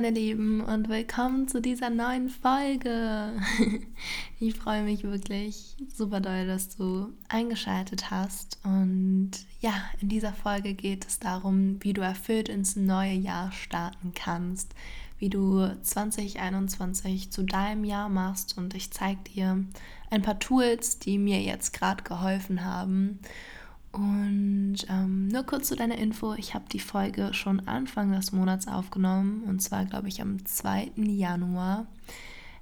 Meine Lieben und willkommen zu dieser neuen Folge. Ich freue mich wirklich super doll, dass du eingeschaltet hast. Und ja, in dieser Folge geht es darum, wie du erfüllt ins neue Jahr starten kannst, wie du 2021 zu deinem Jahr machst. Und ich zeige dir ein paar Tools, die mir jetzt gerade geholfen haben und ähm, nur kurz zu deiner Info, ich habe die Folge schon Anfang des Monats aufgenommen und zwar, glaube ich, am 2. Januar.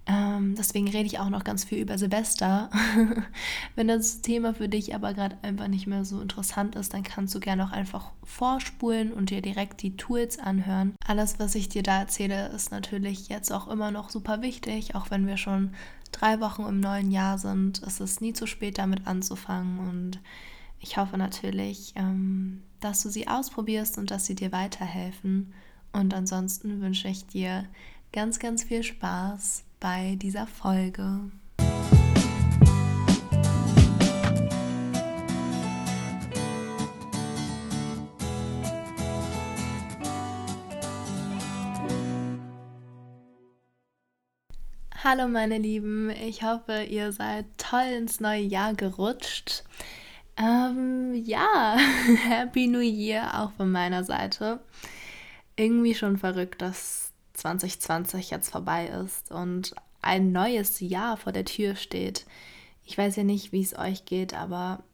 Ähm, deswegen rede ich auch noch ganz viel über Silvester. Wenn das Thema für dich aber gerade einfach nicht mehr so interessant ist, dann kannst du gerne auch einfach vorspulen und dir direkt die Tools anhören. Alles, was ich dir da erzähle, ist natürlich jetzt auch immer noch super wichtig, auch wenn wir schon drei Wochen im neuen Jahr sind. Es ist nie zu spät, damit anzufangen und ich hoffe natürlich, ähm, dass du sie ausprobierst und dass sie dir weiterhelfen. Und ansonsten wünsche ich dir ganz, ganz viel Spaß bei dieser Folge. Hallo meine Lieben, ich hoffe, ihr seid toll ins neue Jahr gerutscht. Ähm, ja, Happy New Year auch von meiner Seite. Irgendwie schon verrückt, dass 2020 jetzt vorbei ist und ein neues Jahr vor der Tür steht. Ich weiß ja nicht, wie es euch geht, aber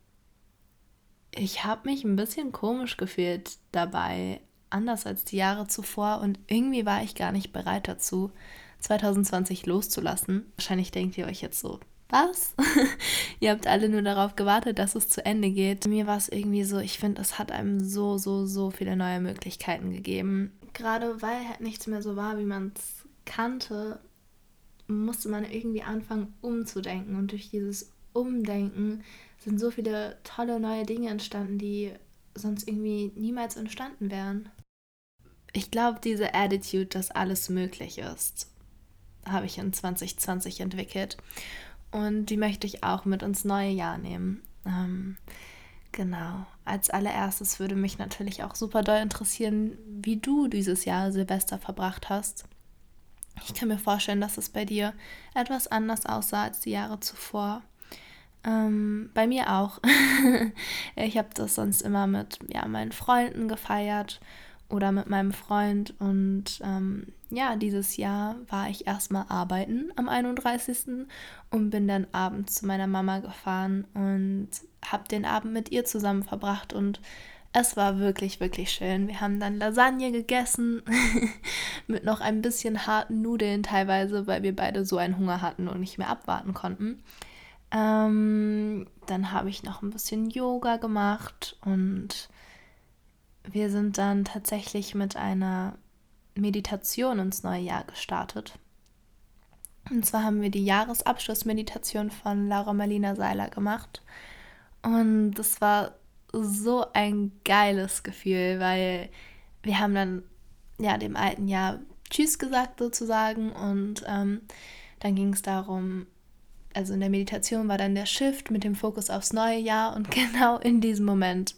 ich habe mich ein bisschen komisch gefühlt dabei, anders als die Jahre zuvor und irgendwie war ich gar nicht bereit dazu, 2020 loszulassen. Wahrscheinlich denkt ihr euch jetzt so, was? Ihr habt alle nur darauf gewartet, dass es zu Ende geht. Mir war es irgendwie so, ich finde, es hat einem so, so, so viele neue Möglichkeiten gegeben. Gerade weil halt nichts mehr so war, wie man es kannte, musste man irgendwie anfangen umzudenken. Und durch dieses Umdenken sind so viele tolle neue Dinge entstanden, die sonst irgendwie niemals entstanden wären. Ich glaube, diese Attitude, dass alles möglich ist, habe ich in 2020 entwickelt. Und die möchte ich auch mit ins neue Jahr nehmen. Ähm, genau. Als allererstes würde mich natürlich auch super doll interessieren, wie du dieses Jahr Silvester verbracht hast. Ich kann mir vorstellen, dass es bei dir etwas anders aussah als die Jahre zuvor. Ähm, bei mir auch. ich habe das sonst immer mit ja, meinen Freunden gefeiert oder mit meinem Freund. Und ähm, ja, dieses Jahr war ich erstmal arbeiten am 31. und bin dann abends zu meiner Mama gefahren und habe den Abend mit ihr zusammen verbracht und es war wirklich, wirklich schön. Wir haben dann Lasagne gegessen mit noch ein bisschen harten Nudeln teilweise, weil wir beide so einen Hunger hatten und nicht mehr abwarten konnten. Ähm, dann habe ich noch ein bisschen Yoga gemacht und wir sind dann tatsächlich mit einer Meditation ins neue Jahr gestartet. Und zwar haben wir die Jahresabschlussmeditation von Laura Marlina Seiler gemacht. Und das war so ein geiles Gefühl, weil wir haben dann ja dem alten Jahr Tschüss gesagt sozusagen und ähm, dann ging es darum, also in der Meditation war dann der Shift mit dem Fokus aufs neue Jahr und genau in diesem Moment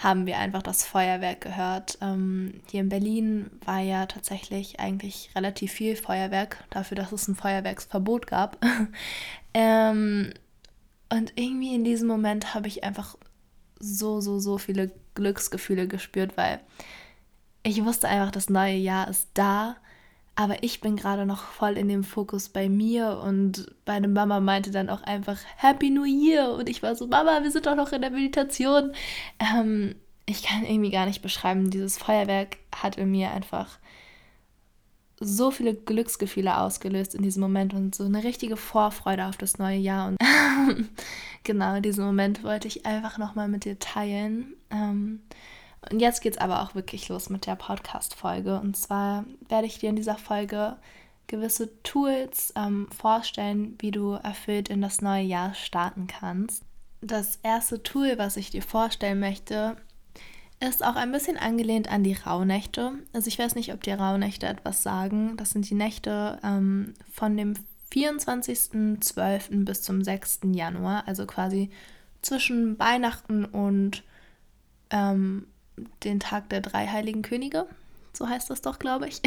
haben wir einfach das Feuerwerk gehört. Ähm, hier in Berlin war ja tatsächlich eigentlich relativ viel Feuerwerk, dafür, dass es ein Feuerwerksverbot gab. ähm, und irgendwie in diesem Moment habe ich einfach so, so, so viele Glücksgefühle gespürt, weil ich wusste einfach, das neue Jahr ist da aber ich bin gerade noch voll in dem Fokus bei mir und meine Mama meinte dann auch einfach Happy New Year und ich war so, Mama, wir sind doch noch in der Meditation. Ähm, ich kann irgendwie gar nicht beschreiben, dieses Feuerwerk hat in mir einfach so viele Glücksgefühle ausgelöst in diesem Moment und so eine richtige Vorfreude auf das neue Jahr. Und genau, diesen Moment wollte ich einfach nochmal mit dir teilen. Ähm, und jetzt geht es aber auch wirklich los mit der Podcast-Folge. Und zwar werde ich dir in dieser Folge gewisse Tools ähm, vorstellen, wie du erfüllt in das neue Jahr starten kannst. Das erste Tool, was ich dir vorstellen möchte, ist auch ein bisschen angelehnt an die Rauhnächte. Also ich weiß nicht, ob die Rauhnächte etwas sagen. Das sind die Nächte ähm, von dem 24.12. bis zum 6. Januar, also quasi zwischen Weihnachten und ähm, den Tag der drei heiligen Könige. so heißt das doch, glaube ich.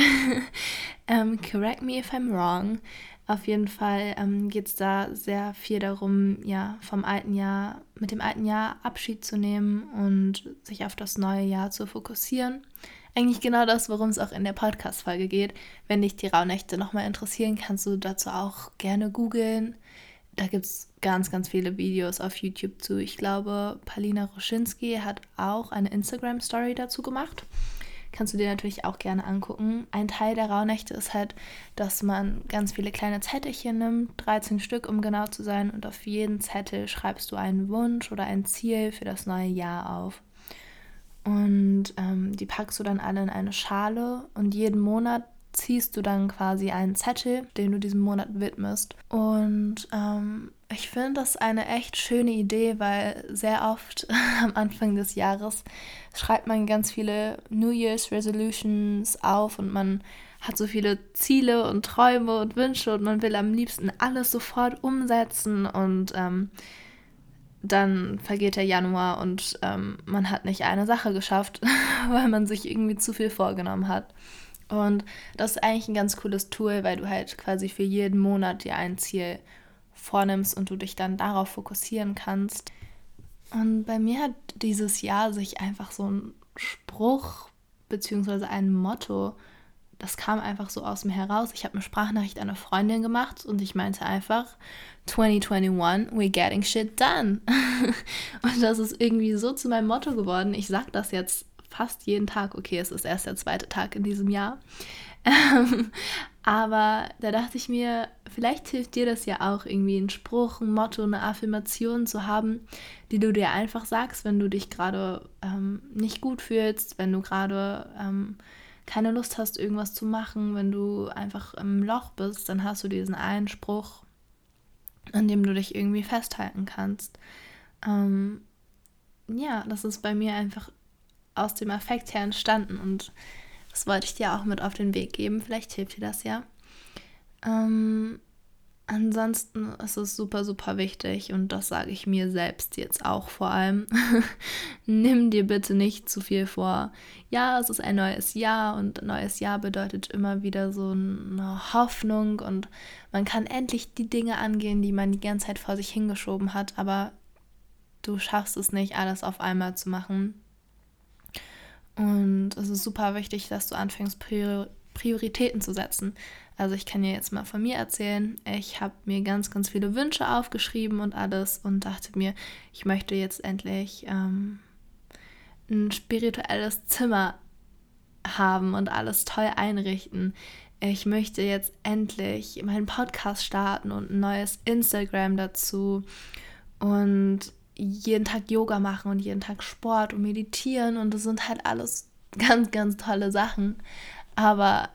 ähm, correct me if I'm wrong. Auf jeden Fall ähm, geht es da sehr viel darum, ja, vom alten Jahr, mit dem alten Jahr Abschied zu nehmen und sich auf das neue Jahr zu fokussieren. Eigentlich genau das, worum es auch in der Podcast-Folge geht. Wenn dich die Rauhnächte nochmal interessieren, kannst du dazu auch gerne googeln. Da gibt es ganz, ganz viele Videos auf YouTube zu. Ich glaube, Palina Roschinski hat auch eine Instagram-Story dazu gemacht. Kannst du dir natürlich auch gerne angucken. Ein Teil der Rauhnächte ist halt, dass man ganz viele kleine Zettelchen nimmt, 13 Stück, um genau zu sein, und auf jeden Zettel schreibst du einen Wunsch oder ein Ziel für das neue Jahr auf. Und ähm, die packst du dann alle in eine Schale und jeden Monat ziehst du dann quasi einen Zettel, den du diesem Monat widmest. Und ähm, ich finde das eine echt schöne Idee, weil sehr oft am Anfang des Jahres schreibt man ganz viele New Year's Resolutions auf und man hat so viele Ziele und Träume und Wünsche und man will am liebsten alles sofort umsetzen und ähm, dann vergeht der Januar und ähm, man hat nicht eine Sache geschafft, weil man sich irgendwie zu viel vorgenommen hat. Und das ist eigentlich ein ganz cooles Tool, weil du halt quasi für jeden Monat dir ein Ziel vornimmst und du dich dann darauf fokussieren kannst. Und bei mir hat dieses Jahr sich einfach so ein Spruch bzw. ein Motto, das kam einfach so aus mir heraus. Ich habe eine Sprachnachricht an eine Freundin gemacht und ich meinte einfach, 2021, we're getting shit done. und das ist irgendwie so zu meinem Motto geworden. Ich sage das jetzt fast jeden Tag. Okay, es ist erst der zweite Tag in diesem Jahr. Ähm, aber da dachte ich mir, vielleicht hilft dir das ja auch irgendwie ein Spruch, ein Motto, eine Affirmation zu haben, die du dir einfach sagst, wenn du dich gerade ähm, nicht gut fühlst, wenn du gerade ähm, keine Lust hast, irgendwas zu machen, wenn du einfach im Loch bist, dann hast du diesen einen Spruch, an dem du dich irgendwie festhalten kannst. Ähm, ja, das ist bei mir einfach aus dem Affekt her entstanden und das wollte ich dir auch mit auf den Weg geben. Vielleicht hilft dir das ja. Ähm, ansonsten ist es super, super wichtig und das sage ich mir selbst jetzt auch vor allem. Nimm dir bitte nicht zu viel vor. Ja, es ist ein neues Jahr und ein neues Jahr bedeutet immer wieder so eine Hoffnung und man kann endlich die Dinge angehen, die man die ganze Zeit vor sich hingeschoben hat, aber du schaffst es nicht, alles auf einmal zu machen. Und es ist super wichtig, dass du anfängst, Prioritäten zu setzen. Also ich kann dir jetzt mal von mir erzählen. Ich habe mir ganz, ganz viele Wünsche aufgeschrieben und alles und dachte mir, ich möchte jetzt endlich ähm, ein spirituelles Zimmer haben und alles toll einrichten. Ich möchte jetzt endlich meinen Podcast starten und ein neues Instagram dazu. Und jeden Tag Yoga machen und jeden Tag Sport und meditieren und das sind halt alles ganz, ganz tolle Sachen. Aber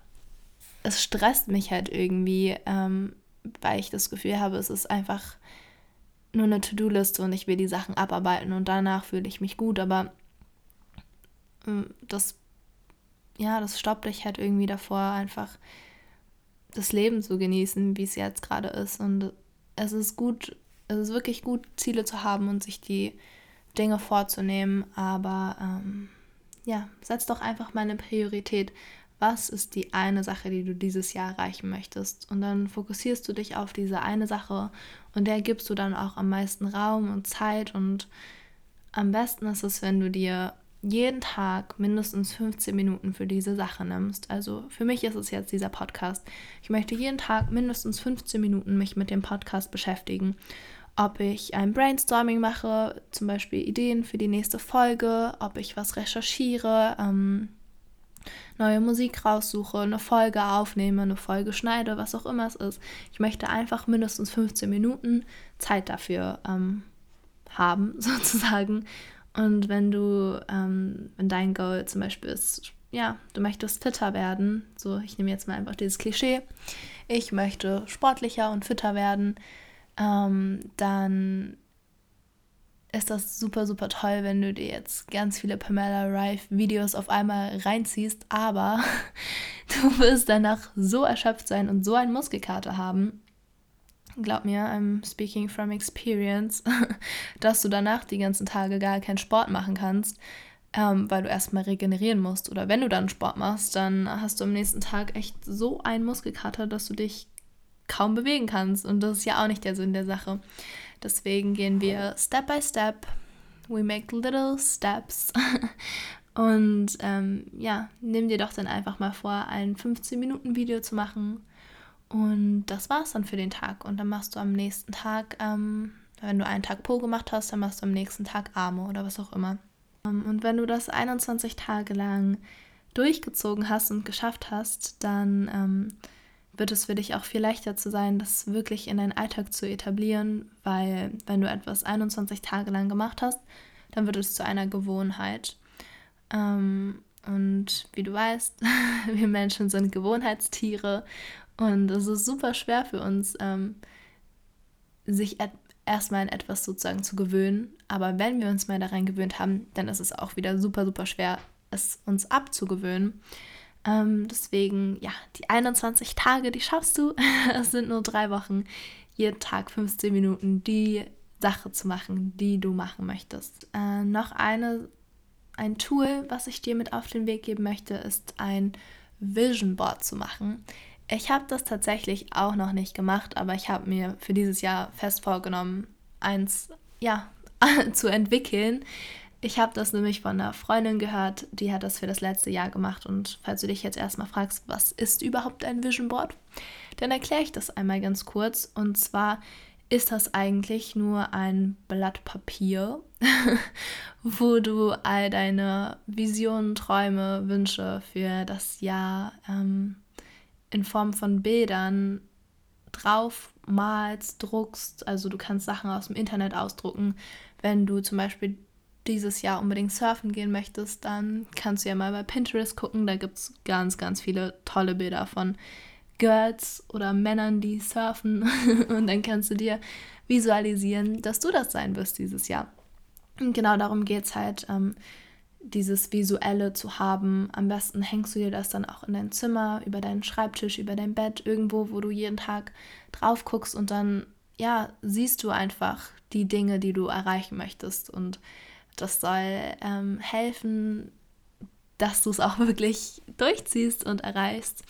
es stresst mich halt irgendwie, ähm, weil ich das Gefühl habe, es ist einfach nur eine To-Do-Liste und ich will die Sachen abarbeiten und danach fühle ich mich gut, aber ähm, das, ja, das stoppt dich halt irgendwie davor, einfach das Leben zu genießen, wie es jetzt gerade ist. Und es ist gut, es ist wirklich gut, Ziele zu haben und sich die Dinge vorzunehmen, aber ähm, ja, setz doch einfach mal eine Priorität. Was ist die eine Sache, die du dieses Jahr erreichen möchtest? Und dann fokussierst du dich auf diese eine Sache und der gibst du dann auch am meisten Raum und Zeit. Und am besten ist es, wenn du dir jeden Tag mindestens 15 Minuten für diese Sache nimmst. Also für mich ist es jetzt dieser Podcast. Ich möchte jeden Tag mindestens 15 Minuten mich mit dem Podcast beschäftigen ob ich ein Brainstorming mache, zum Beispiel Ideen für die nächste Folge, ob ich was recherchiere, ähm, neue Musik raussuche, eine Folge aufnehme, eine Folge schneide, was auch immer es ist. Ich möchte einfach mindestens 15 Minuten Zeit dafür ähm, haben, sozusagen. Und wenn du, ähm, wenn dein Goal zum Beispiel ist, ja, du möchtest fitter werden, so ich nehme jetzt mal einfach dieses Klischee, ich möchte sportlicher und fitter werden, ähm, dann ist das super, super toll, wenn du dir jetzt ganz viele Pamela Rife Videos auf einmal reinziehst, aber du wirst danach so erschöpft sein und so einen Muskelkater haben. Glaub mir, I'm speaking from experience, dass du danach die ganzen Tage gar keinen Sport machen kannst. ähm, weil du erstmal regenerieren musst. Oder wenn du dann Sport machst, dann hast du am nächsten Tag echt so einen Muskelkater, dass du dich kaum bewegen kannst. Und das ist ja auch nicht der Sinn der Sache. Deswegen gehen wir Step by Step. We make little steps. Und ähm, ja, nimm dir doch dann einfach mal vor, ein 15-Minuten-Video zu machen. Und das war's dann für den Tag. Und dann machst du am nächsten Tag, ähm, wenn du einen Tag Po gemacht hast, dann machst du am nächsten Tag Arme oder was auch immer. Ähm, und wenn du das 21 Tage lang durchgezogen hast und geschafft hast, dann ähm, wird es für dich auch viel leichter zu sein, das wirklich in deinen Alltag zu etablieren, weil wenn du etwas 21 Tage lang gemacht hast, dann wird es zu einer Gewohnheit. Ähm, und wie du weißt, wir Menschen sind Gewohnheitstiere und es ist super schwer für uns, ähm, sich erstmal an etwas sozusagen zu gewöhnen. Aber wenn wir uns mal daran gewöhnt haben, dann ist es auch wieder super, super schwer, es uns abzugewöhnen. Ähm, deswegen, ja, die 21 Tage, die schaffst du. Es sind nur drei Wochen, jeden Tag 15 Minuten die Sache zu machen, die du machen möchtest. Äh, noch eine, ein Tool, was ich dir mit auf den Weg geben möchte, ist ein Vision Board zu machen. Ich habe das tatsächlich auch noch nicht gemacht, aber ich habe mir für dieses Jahr fest vorgenommen, eins ja, zu entwickeln. Ich habe das nämlich von einer Freundin gehört, die hat das für das letzte Jahr gemacht. Und falls du dich jetzt erstmal fragst, was ist überhaupt ein Vision Board, dann erkläre ich das einmal ganz kurz. Und zwar ist das eigentlich nur ein Blatt Papier, wo du all deine Visionen, Träume, Wünsche für das Jahr ähm, in Form von Bildern drauf malst, druckst. Also du kannst Sachen aus dem Internet ausdrucken. Wenn du zum Beispiel dieses Jahr unbedingt surfen gehen möchtest, dann kannst du ja mal bei Pinterest gucken. Da gibt es ganz, ganz viele tolle Bilder von Girls oder Männern, die surfen. Und dann kannst du dir visualisieren, dass du das sein wirst dieses Jahr. Und genau darum geht es halt, ähm, dieses Visuelle zu haben. Am besten hängst du dir das dann auch in dein Zimmer, über deinen Schreibtisch, über dein Bett, irgendwo, wo du jeden Tag drauf guckst und dann, ja, siehst du einfach die Dinge, die du erreichen möchtest. Und das soll ähm, helfen, dass du es auch wirklich durchziehst und erreichst.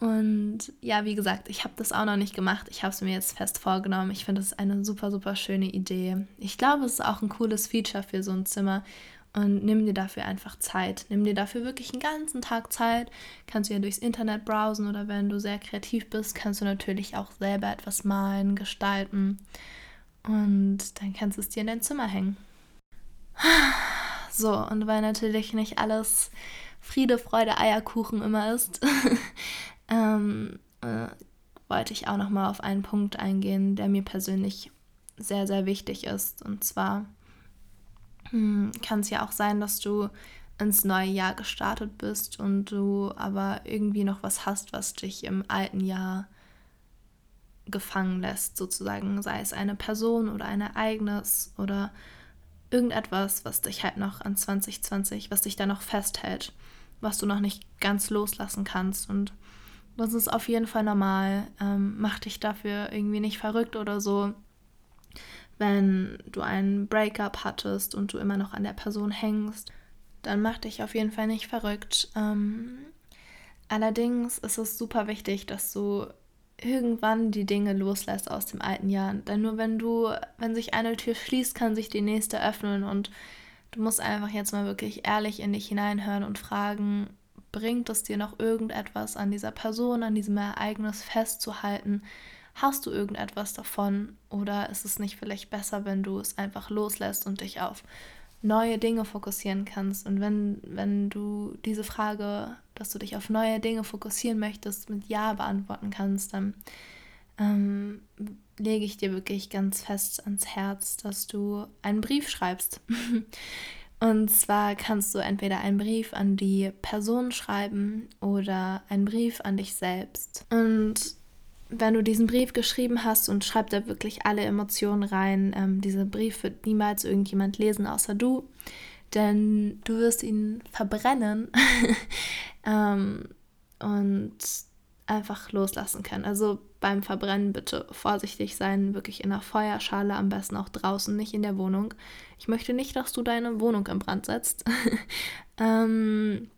Und ja, wie gesagt, ich habe das auch noch nicht gemacht. Ich habe es mir jetzt fest vorgenommen. Ich finde es eine super, super schöne Idee. Ich glaube, es ist auch ein cooles Feature für so ein Zimmer. Und nimm dir dafür einfach Zeit. Nimm dir dafür wirklich einen ganzen Tag Zeit. Kannst du ja durchs Internet browsen oder wenn du sehr kreativ bist, kannst du natürlich auch selber etwas malen, gestalten. Und dann kannst du es dir in dein Zimmer hängen. So, und weil natürlich nicht alles Friede, Freude, Eierkuchen immer ist, ähm, äh, wollte ich auch noch mal auf einen Punkt eingehen, der mir persönlich sehr, sehr wichtig ist. Und zwar hm, kann es ja auch sein, dass du ins neue Jahr gestartet bist und du aber irgendwie noch was hast, was dich im alten Jahr gefangen lässt, sozusagen, sei es eine Person oder ein Ereignis oder irgendetwas, was dich halt noch an 2020, was dich da noch festhält, was du noch nicht ganz loslassen kannst. Und das ist auf jeden Fall normal. Ähm, mach dich dafür irgendwie nicht verrückt oder so. Wenn du einen Breakup hattest und du immer noch an der Person hängst, dann mach dich auf jeden Fall nicht verrückt. Ähm, allerdings ist es super wichtig, dass du irgendwann die Dinge loslässt aus dem alten Jahr. Denn nur wenn du, wenn sich eine Tür schließt, kann sich die nächste öffnen und du musst einfach jetzt mal wirklich ehrlich in dich hineinhören und fragen, bringt es dir noch irgendetwas an dieser Person, an diesem Ereignis festzuhalten? Hast du irgendetwas davon oder ist es nicht vielleicht besser, wenn du es einfach loslässt und dich auf neue Dinge fokussieren kannst? Und wenn, wenn du diese Frage, dass du dich auf neue Dinge fokussieren möchtest, mit Ja beantworten kannst, dann ähm, lege ich dir wirklich ganz fest ans Herz, dass du einen Brief schreibst. Und zwar kannst du entweder einen Brief an die Person schreiben oder einen Brief an dich selbst. Und wenn du diesen Brief geschrieben hast und schreib da wirklich alle Emotionen rein, ähm, dieser Brief wird niemals irgendjemand lesen, außer du, denn du wirst ihn verbrennen. ähm, und einfach loslassen können. Also beim Verbrennen bitte vorsichtig sein, wirklich in der Feuerschale, am besten auch draußen, nicht in der Wohnung. Ich möchte nicht, dass du deine Wohnung in Brand setzt. ähm,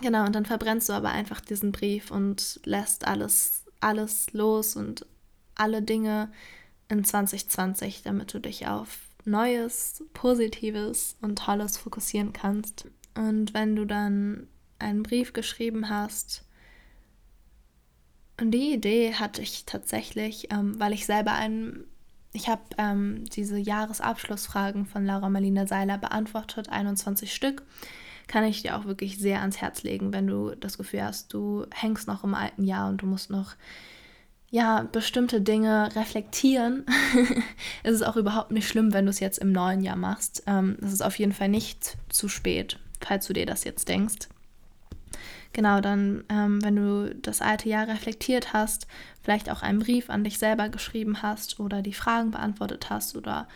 genau, und dann verbrennst du aber einfach diesen Brief und lässt alles, alles los und alle Dinge in 2020, damit du dich auf Neues, Positives und Tolles fokussieren kannst. Und wenn du dann einen Brief geschrieben hast, und die Idee hatte ich tatsächlich, ähm, weil ich selber einen, ich habe ähm, diese Jahresabschlussfragen von Laura Marlina Seiler beantwortet, 21 Stück. Kann ich dir auch wirklich sehr ans Herz legen, wenn du das Gefühl hast, du hängst noch im alten Jahr und du musst noch ja, bestimmte Dinge reflektieren. es ist auch überhaupt nicht schlimm, wenn du es jetzt im neuen Jahr machst. Ähm, ist auf jeden Fall nicht zu spät, falls du dir das jetzt denkst. Genau, dann, ähm, wenn du das alte Jahr reflektiert hast, vielleicht auch einen Brief an dich selber geschrieben hast oder die Fragen beantwortet hast oder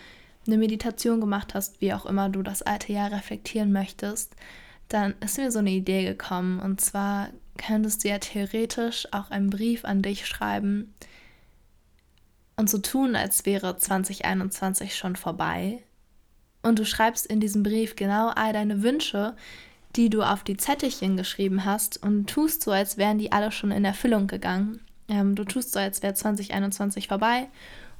eine Meditation gemacht hast, wie auch immer du das alte Jahr reflektieren möchtest, dann ist mir so eine Idee gekommen. Und zwar könntest du ja theoretisch auch einen Brief an dich schreiben und so tun, als wäre 2021 schon vorbei. Und du schreibst in diesem Brief genau all deine Wünsche, die du auf die Zettelchen geschrieben hast und tust so, als wären die alle schon in Erfüllung gegangen. Ähm, du tust so, als wäre 2021 vorbei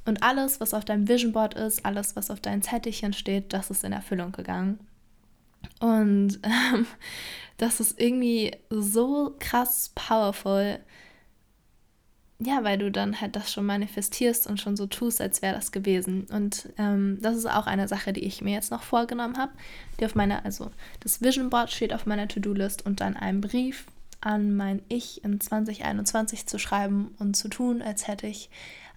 und alles, was auf deinem Vision Board ist, alles, was auf deinen Zettelchen steht, das ist in Erfüllung gegangen. Und ähm, das ist irgendwie so krass powerful. Ja, weil du dann halt das schon manifestierst und schon so tust, als wäre das gewesen. Und ähm, das ist auch eine Sache, die ich mir jetzt noch vorgenommen habe, die auf meiner, also das Vision Board steht auf meiner To-Do-List und dann einen Brief an mein Ich in 2021 zu schreiben und zu tun, als hätte ich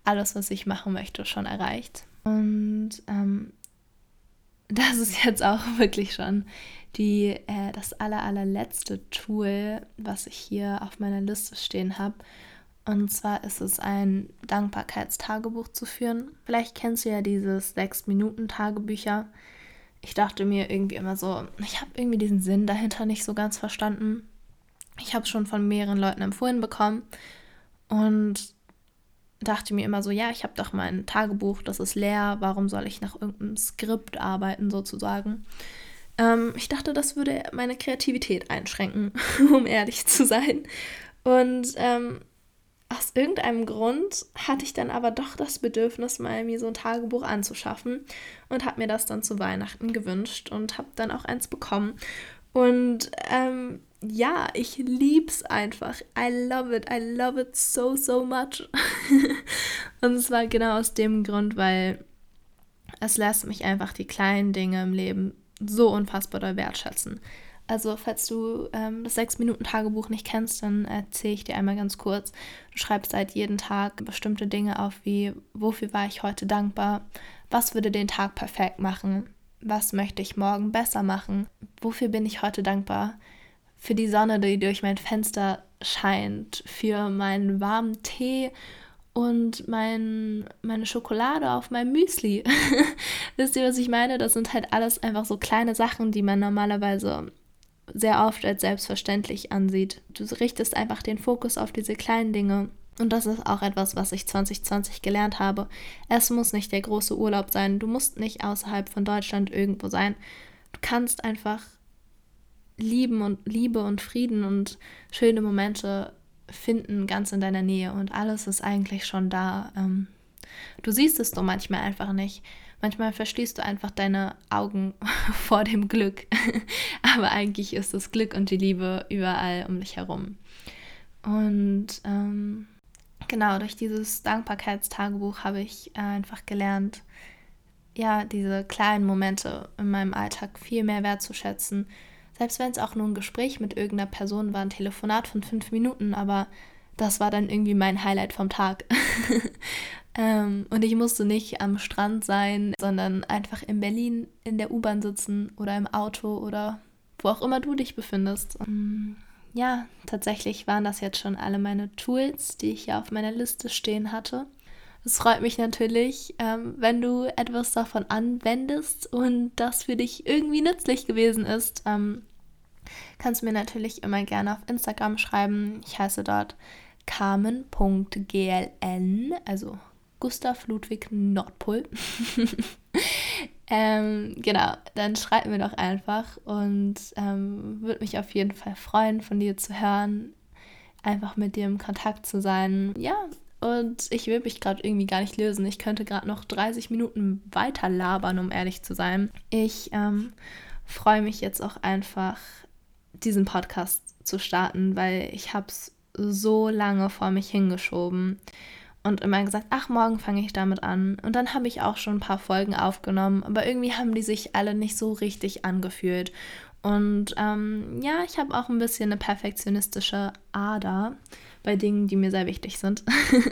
alles, was ich machen möchte, schon erreicht. Und ähm, das ist jetzt auch wirklich schon die, äh, das aller, allerletzte Tool, was ich hier auf meiner Liste stehen habe. Und zwar ist es ein Dankbarkeitstagebuch zu führen. Vielleicht kennst du ja dieses 6-Minuten-Tagebücher. Ich dachte mir irgendwie immer so, ich habe irgendwie diesen Sinn dahinter nicht so ganz verstanden. Ich habe es schon von mehreren Leuten empfohlen bekommen und dachte mir immer so, ja, ich habe doch mein Tagebuch, das ist leer, warum soll ich nach irgendeinem Skript arbeiten sozusagen? Ähm, ich dachte, das würde meine Kreativität einschränken, um ehrlich zu sein. Und ähm, aus irgendeinem Grund hatte ich dann aber doch das Bedürfnis, mal mir so ein Tagebuch anzuschaffen und habe mir das dann zu Weihnachten gewünscht und habe dann auch eins bekommen. Und ähm, ja, ich lieb's einfach. I love it. I love it so, so much. und zwar genau aus dem Grund, weil es lässt mich einfach die kleinen Dinge im Leben so unfassbar doll wertschätzen. Also, falls du ähm, das 6-Minuten-Tagebuch nicht kennst, dann erzähle ich dir einmal ganz kurz. Du schreibst halt jeden Tag bestimmte Dinge auf, wie wofür war ich heute dankbar, was würde den Tag perfekt machen, was möchte ich morgen besser machen, wofür bin ich heute dankbar, für die Sonne, die durch mein Fenster scheint, für meinen warmen Tee und mein, meine Schokolade auf meinem Müsli. Wisst ihr, was ich meine? Das sind halt alles einfach so kleine Sachen, die man normalerweise sehr oft als selbstverständlich ansieht. Du richtest einfach den Fokus auf diese kleinen Dinge. Und das ist auch etwas, was ich 2020 gelernt habe. Es muss nicht der große Urlaub sein. Du musst nicht außerhalb von Deutschland irgendwo sein. Du kannst einfach lieben und Liebe und Frieden und schöne Momente finden ganz in deiner Nähe und alles ist eigentlich schon da. Ähm, du siehst es doch manchmal einfach nicht. Manchmal verschließt du einfach deine Augen vor dem Glück. Aber eigentlich ist das Glück und die Liebe überall um dich herum. Und ähm, genau, durch dieses Dankbarkeitstagebuch habe ich einfach gelernt, ja, diese kleinen Momente in meinem Alltag viel mehr wertzuschätzen selbst wenn es auch nur ein Gespräch mit irgendeiner Person war, ein Telefonat von fünf Minuten, aber das war dann irgendwie mein Highlight vom Tag. ähm, und ich musste nicht am Strand sein, sondern einfach in Berlin in der U-Bahn sitzen oder im Auto oder wo auch immer du dich befindest. Ähm, ja, tatsächlich waren das jetzt schon alle meine Tools, die ich hier auf meiner Liste stehen hatte. Es freut mich natürlich, ähm, wenn du etwas davon anwendest und das für dich irgendwie nützlich gewesen ist. Ähm, kannst du mir natürlich immer gerne auf Instagram schreiben. Ich heiße dort carmen.gln, also Gustav Ludwig Nordpol. ähm, genau, dann schreib mir doch einfach und ähm, würde mich auf jeden Fall freuen, von dir zu hören, einfach mit dir im Kontakt zu sein. Ja, und ich will mich gerade irgendwie gar nicht lösen. Ich könnte gerade noch 30 Minuten weiter labern, um ehrlich zu sein. Ich ähm, freue mich jetzt auch einfach, diesen Podcast zu starten, weil ich habe es so lange vor mich hingeschoben und immer gesagt, ach, morgen fange ich damit an. Und dann habe ich auch schon ein paar Folgen aufgenommen, aber irgendwie haben die sich alle nicht so richtig angefühlt. Und ähm, ja, ich habe auch ein bisschen eine perfektionistische Ader bei Dingen, die mir sehr wichtig sind.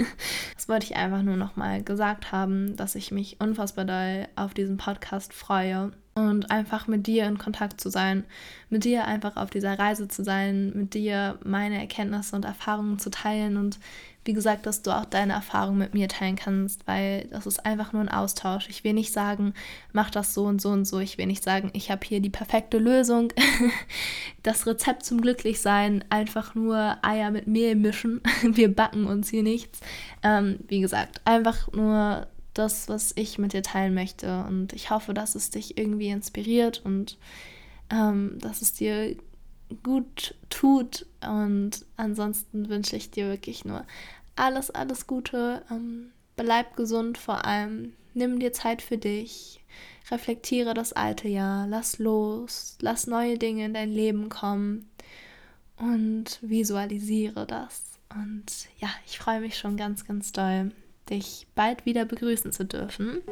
das wollte ich einfach nur nochmal gesagt haben, dass ich mich unfassbar doll auf diesen Podcast freue und einfach mit dir in Kontakt zu sein, mit dir einfach auf dieser Reise zu sein, mit dir meine Erkenntnisse und Erfahrungen zu teilen und wie gesagt, dass du auch deine Erfahrungen mit mir teilen kannst, weil das ist einfach nur ein Austausch. Ich will nicht sagen, mach das so und so und so. Ich will nicht sagen, ich habe hier die perfekte Lösung. Das Rezept zum Glücklichsein, einfach nur Eier mit Mehl mischen. Wir backen uns hier nichts. Ähm, wie gesagt, einfach nur das, was ich mit dir teilen möchte. Und ich hoffe, dass es dich irgendwie inspiriert und ähm, dass es dir gut tut. Und ansonsten wünsche ich dir wirklich nur alles, alles Gute. Ähm, bleib gesund vor allem. Nimm dir Zeit für dich. Reflektiere das alte Jahr. Lass los. Lass neue Dinge in dein Leben kommen. Und visualisiere das. Und ja, ich freue mich schon ganz, ganz doll, dich bald wieder begrüßen zu dürfen.